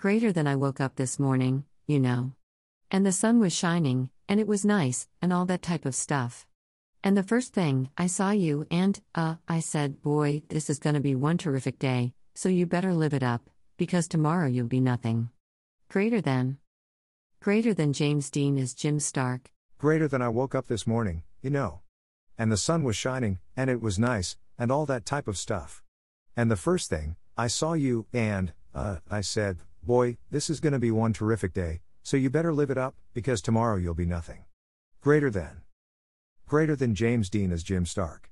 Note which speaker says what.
Speaker 1: Greater than I woke up this morning, you know. And the sun was shining, and it was nice, and all that type of stuff. And the first thing, I saw you, and, uh, I said, boy, this is gonna be one terrific day, so you better live it up, because tomorrow you'll be nothing. Greater than. Greater than James Dean is Jim Stark.
Speaker 2: Greater than I woke up this morning, you know. And the sun was shining, and it was nice, and all that type of stuff. And the first thing, I saw you, and, uh, I said, boy, this is gonna be one terrific day, so you better live it up, because tomorrow you'll be nothing. Greater than. Greater than James Dean as Jim Stark.